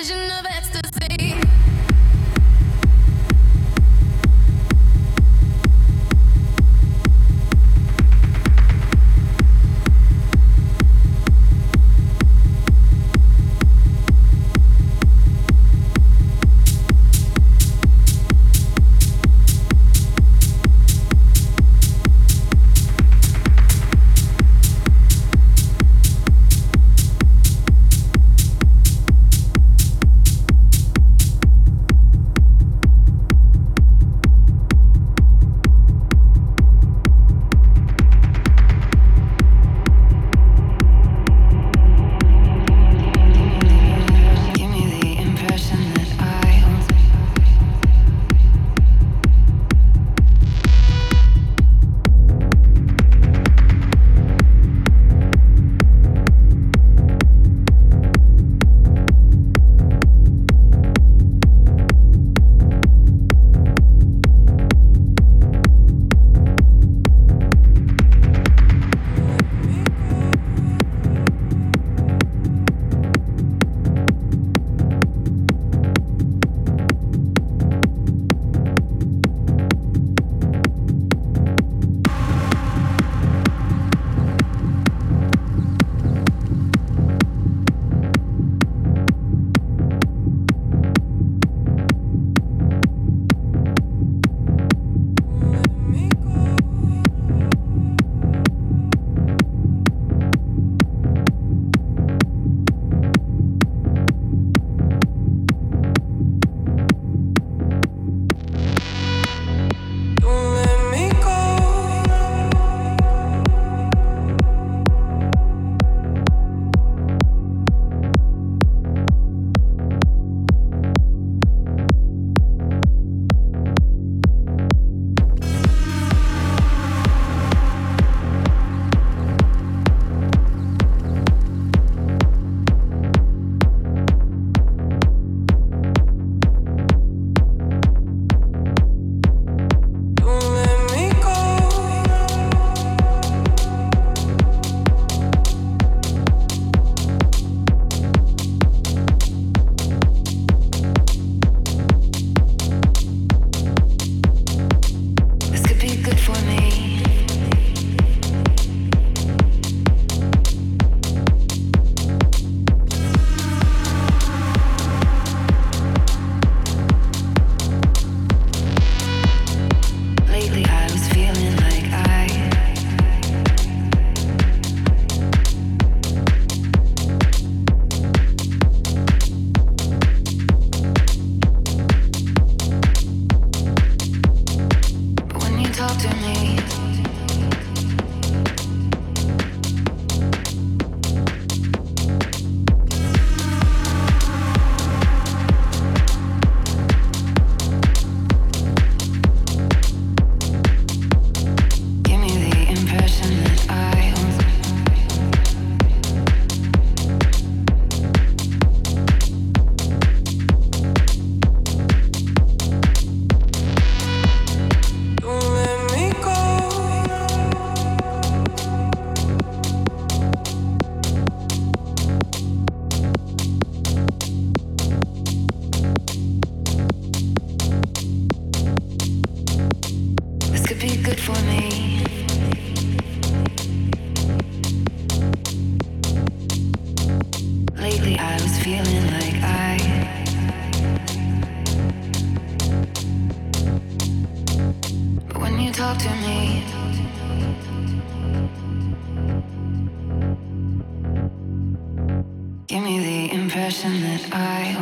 vision of talk to me. Give me the impression that I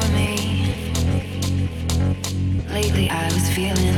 for me. Lately I was feeling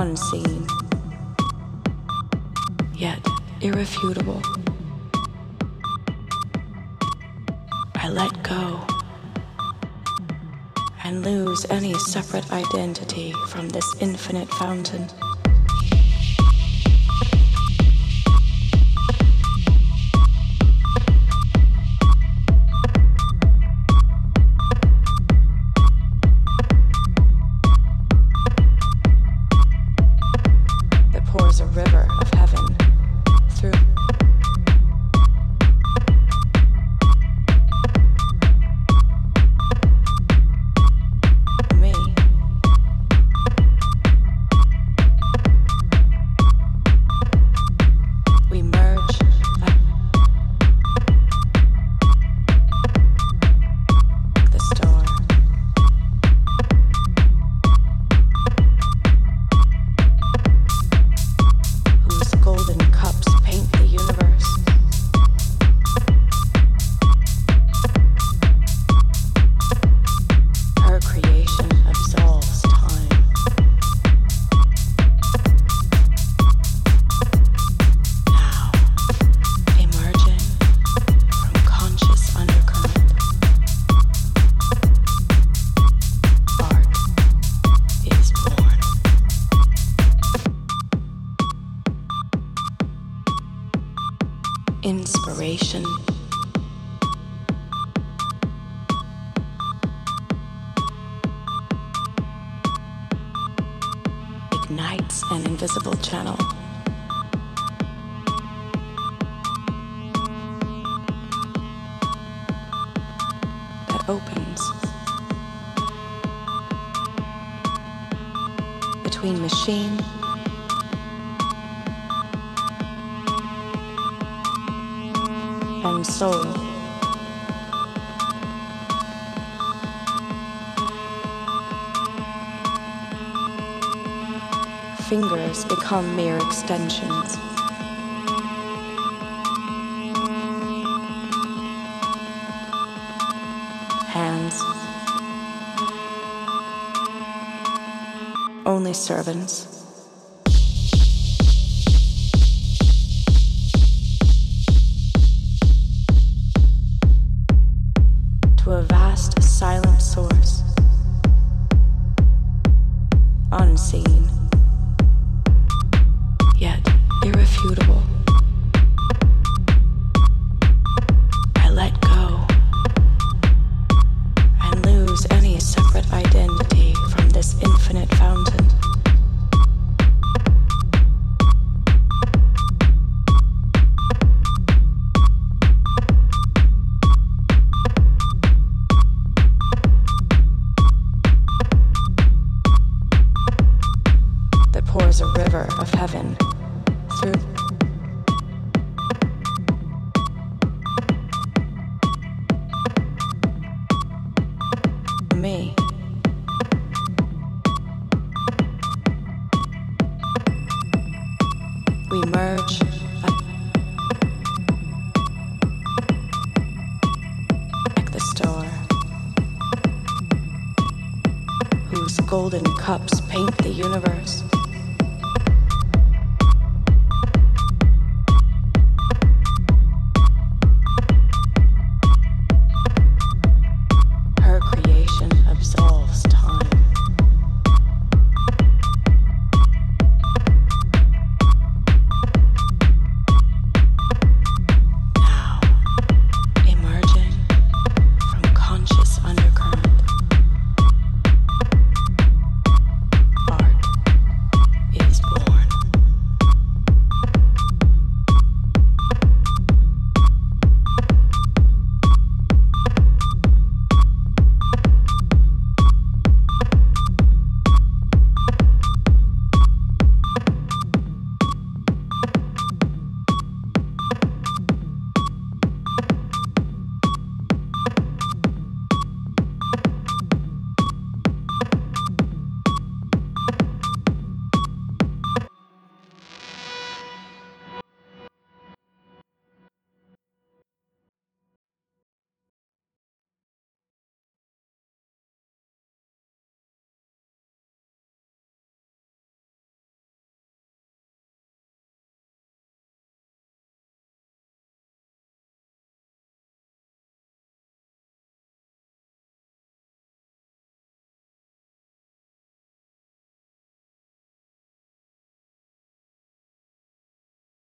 unseen, yet irrefutable. I let go and lose any separate identity from this infinite fountain. Ignites an invisible channel. That opens between machine and soul. Fingers become mere extensions. Hands. Only servants. to a We merge like, the star whose golden cups paint the universe.